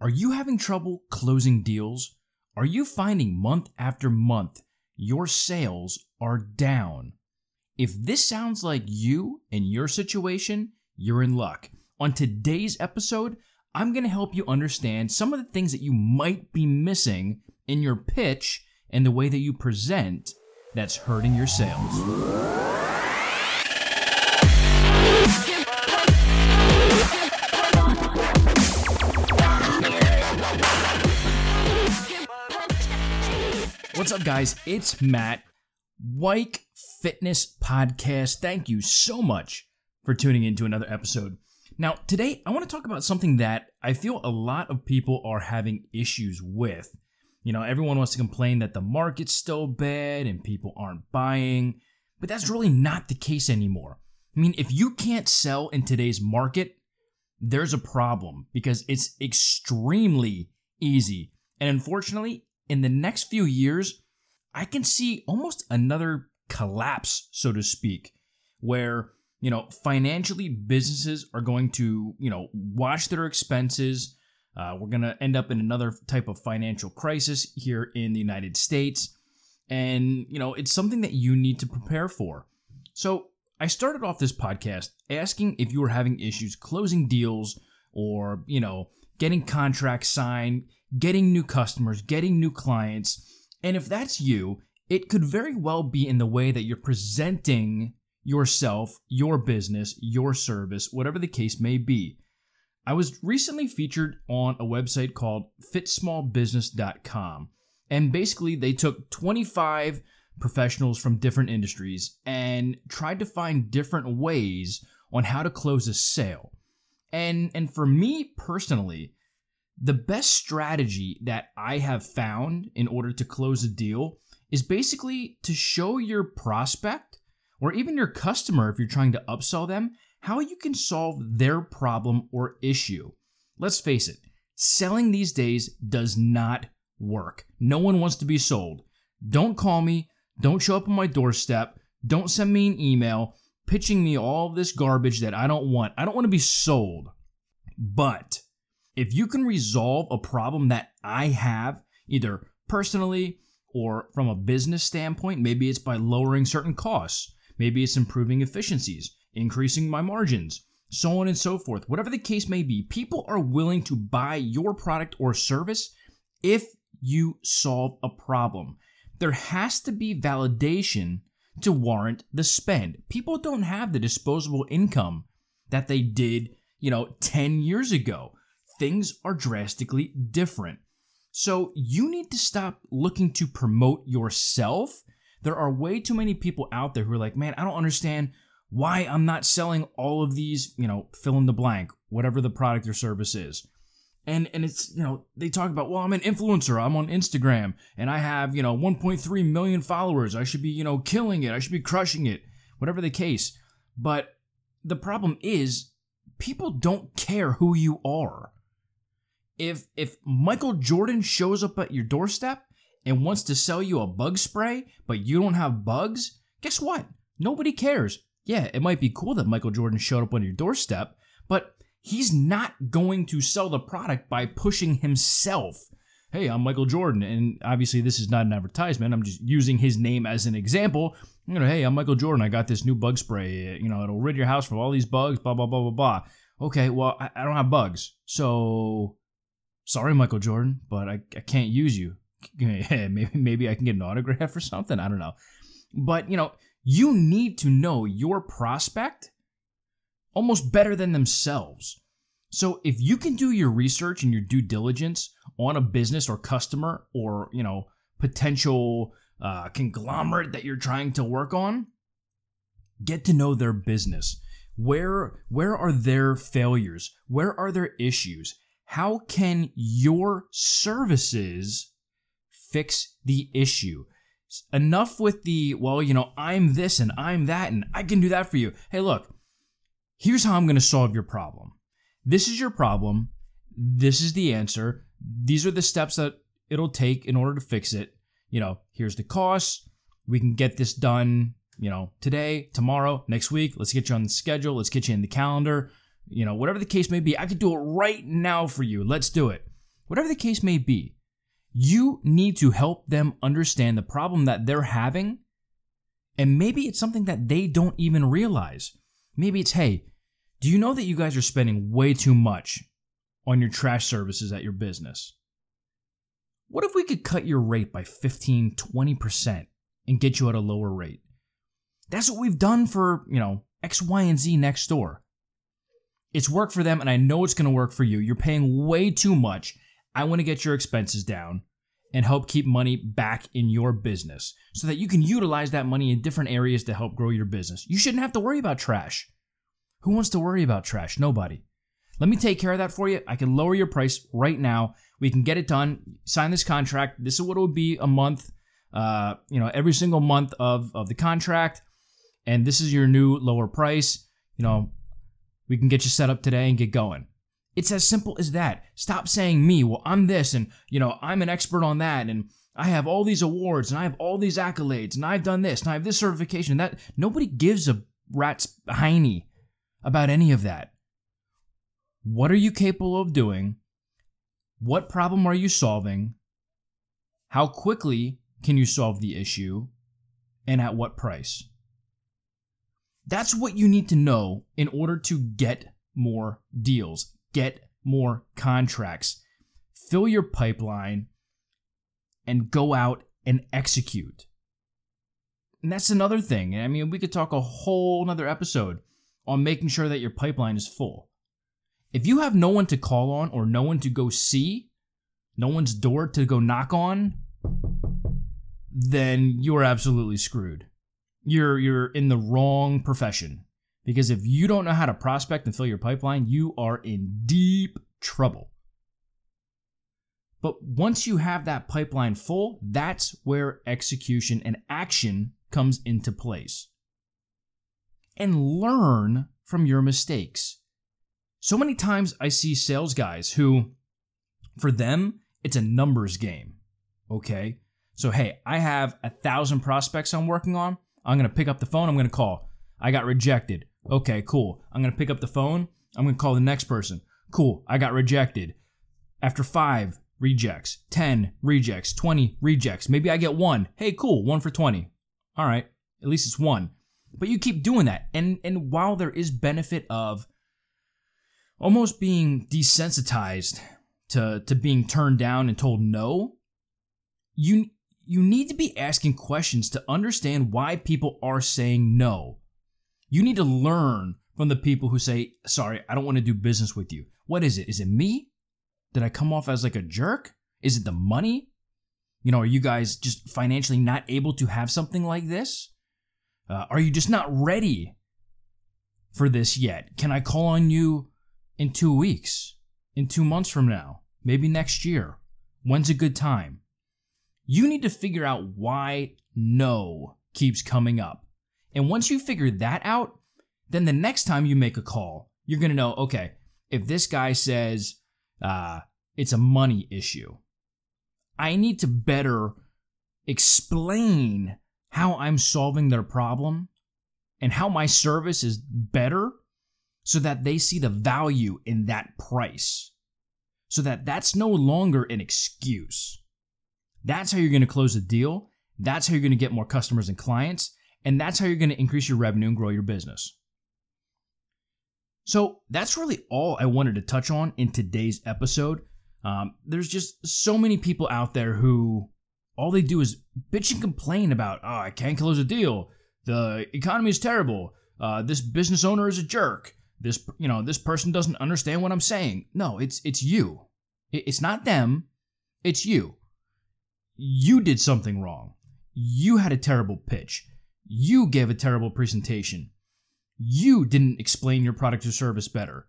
Are you having trouble closing deals? Are you finding month after month your sales are down? If this sounds like you and your situation, you're in luck. On today's episode, I'm going to help you understand some of the things that you might be missing in your pitch and the way that you present that's hurting your sales. What's up, guys? It's Matt, Wyke Fitness Podcast. Thank you so much for tuning in to another episode. Now, today I want to talk about something that I feel a lot of people are having issues with. You know, everyone wants to complain that the market's still bad and people aren't buying, but that's really not the case anymore. I mean, if you can't sell in today's market, there's a problem because it's extremely easy. And unfortunately, in the next few years, I can see almost another collapse, so to speak, where, you know, financially businesses are going to, you know, watch their expenses. Uh, we're going to end up in another type of financial crisis here in the United States. And, you know, it's something that you need to prepare for. So I started off this podcast asking if you were having issues closing deals or, you know, getting contracts signed, getting new customers, getting new clients. And if that's you, it could very well be in the way that you're presenting yourself, your business, your service, whatever the case may be. I was recently featured on a website called fitsmallbusiness.com. And basically, they took 25 professionals from different industries and tried to find different ways on how to close a sale. And and for me personally, the best strategy that I have found in order to close a deal is basically to show your prospect or even your customer, if you're trying to upsell them, how you can solve their problem or issue. Let's face it, selling these days does not work. No one wants to be sold. Don't call me, don't show up on my doorstep, don't send me an email pitching me all this garbage that I don't want. I don't want to be sold. But if you can resolve a problem that I have, either personally or from a business standpoint, maybe it's by lowering certain costs, maybe it's improving efficiencies, increasing my margins, so on and so forth. Whatever the case may be, people are willing to buy your product or service if you solve a problem. There has to be validation to warrant the spend. People don't have the disposable income that they did, you know, 10 years ago things are drastically different. So you need to stop looking to promote yourself. There are way too many people out there who are like, man, I don't understand why I'm not selling all of these, you know, fill in the blank, whatever the product or service is. And and it's, you know, they talk about, well, I'm an influencer, I'm on Instagram, and I have, you know, 1.3 million followers. I should be, you know, killing it. I should be crushing it. Whatever the case. But the problem is people don't care who you are if if Michael Jordan shows up at your doorstep and wants to sell you a bug spray, but you don't have bugs, guess what? Nobody cares. Yeah, it might be cool that Michael Jordan showed up on your doorstep, but he's not going to sell the product by pushing himself. Hey, I'm Michael Jordan, and obviously this is not an advertisement. I'm just using his name as an example. You know, hey, I'm Michael Jordan. I got this new bug spray. You know, it'll rid your house from all these bugs. Blah blah blah blah blah. Okay, well, I, I don't have bugs, so sorry, Michael Jordan, but I, I can't use you. maybe maybe I can get an autograph or something. I don't know. But you know, you need to know your prospect almost better than themselves. So if you can do your research and your due diligence on a business or customer or you know potential uh, conglomerate that you're trying to work on, get to know their business. Where where are their failures? Where are their issues? how can your services fix the issue? Enough with the, well, you know, I'm this and I'm that and I can do that for you. Hey, look, here's how I'm going to solve your problem. This is your problem. This is the answer. These are the steps that it'll take in order to fix it. You know, here's the cost. We can get this done, you know, today, tomorrow, next week. Let's get you on the schedule. Let's get you in the calendar you know, whatever the case may be, I could do it right now for you. Let's do it. whatever the case may be. You need to help them understand the problem that they're having. And maybe it's something that they don't even realize. Maybe it's, hey, do you know that you guys are spending way too much on your trash services at your business? What if we could cut your rate by 15, 20% and get you at a lower rate? That's what we've done for, you know, X, Y, and Z next door. It's worked for them, and I know it's going to work for you. You're paying way too much. I want to get your expenses down and help keep money back in your business so that you can utilize that money in different areas to help grow your business. You shouldn't have to worry about trash. Who wants to worry about trash? Nobody. Let me take care of that for you. I can lower your price right now. We can get it done. Sign this contract. This is what it would be a month. Uh, you know, every single month of of the contract, and this is your new lower price. You know, we can get you set up today and get going. It's as simple as that. Stop saying me. Well, I'm this, and you know, I'm an expert on that, and I have all these awards, and I have all these accolades, and I've done this, and I have this certification. And that nobody gives a rat's hiney about any of that. What are you capable of doing? What problem are you solving? How quickly can you solve the issue? And at what price? That's what you need to know in order to get more deals, get more contracts, fill your pipeline, and go out and execute. And that's another thing. I mean, we could talk a whole another episode on making sure that your pipeline is full. If you have no one to call on or no one to go see, no one's door to go knock on, then you're absolutely screwed. You're you're in the wrong profession. Because if you don't know how to prospect and fill your pipeline, you are in deep trouble. But once you have that pipeline full, that's where execution and action comes into place and learn from your mistakes. So many times I see sales guys who, for them, it's a numbers game. Okay. So, hey, I have a thousand prospects I'm working on. I'm going to pick up the phone. I'm going to call. I got rejected. Okay, cool. I'm going to pick up the phone. I'm going to call the next person. Cool. I got rejected. After five rejects, 10 rejects, 20 rejects, maybe I get one. Hey, cool. One for 20. All right. At least it's one. But you keep doing that. And and while there is benefit of almost being desensitized to to being turned down and told no, you you need to be asking questions to understand why people are saying no. You need to learn from the people who say, "Sorry, I don't want to do business with you." What is it? Is it me? Did I come off as like a jerk? Is it the money? You know, are you guys just financially not able to have something like this? Uh, are you just not ready for this yet? Can I call on you in two weeks, in two months from now, maybe next year? When's a good time? You need to figure out why no keeps coming up. And once you figure that out, then the next time you make a call, you're going to know okay, if this guy says uh, it's a money issue, I need to better explain how I'm solving their problem and how my service is better so that they see the value in that price. So that that's no longer an excuse. That's how you're going to close a deal. That's how you're going to get more customers and clients. And that's how you're going to increase your revenue and grow your business. So that's really all I wanted to touch on in today's episode. Um, there's just so many people out there who all they do is bitch and complain about, oh, I can't close a deal. The economy is terrible. Uh, this business owner is a jerk. This, you know, this person doesn't understand what I'm saying. No, it's it's you. It's not them. It's you. You did something wrong. You had a terrible pitch. You gave a terrible presentation. You didn't explain your product or service better.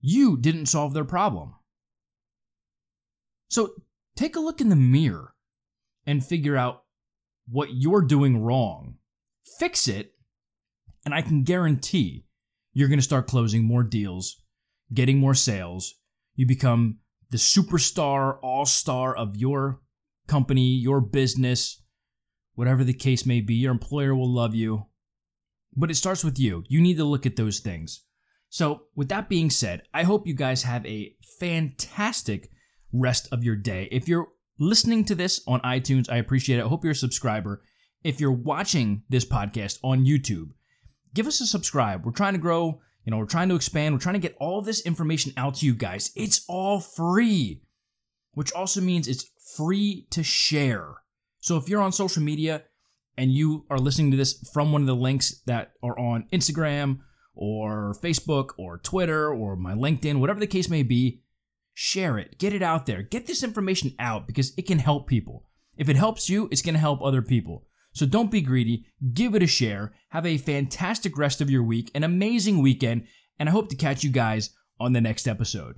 You didn't solve their problem. So take a look in the mirror and figure out what you're doing wrong. Fix it, and I can guarantee you're going to start closing more deals, getting more sales. You become the superstar, all star of your company, your business, whatever the case may be. Your employer will love you. But it starts with you. You need to look at those things. So, with that being said, I hope you guys have a fantastic rest of your day. If you're listening to this on iTunes, I appreciate it. I hope you're a subscriber. If you're watching this podcast on YouTube, give us a subscribe. We're trying to grow, you know, we're trying to expand, we're trying to get all this information out to you guys. It's all free, which also means it's free to share. So if you're on social media and you are listening to this from one of the links that are on Instagram or Facebook or Twitter or my LinkedIn, whatever the case may be, share it, get it out there, get this information out because it can help people. If it helps you, it's going to help other people. So don't be greedy, give it a share, have a fantastic rest of your week, an amazing weekend, and I hope to catch you guys on the next episode.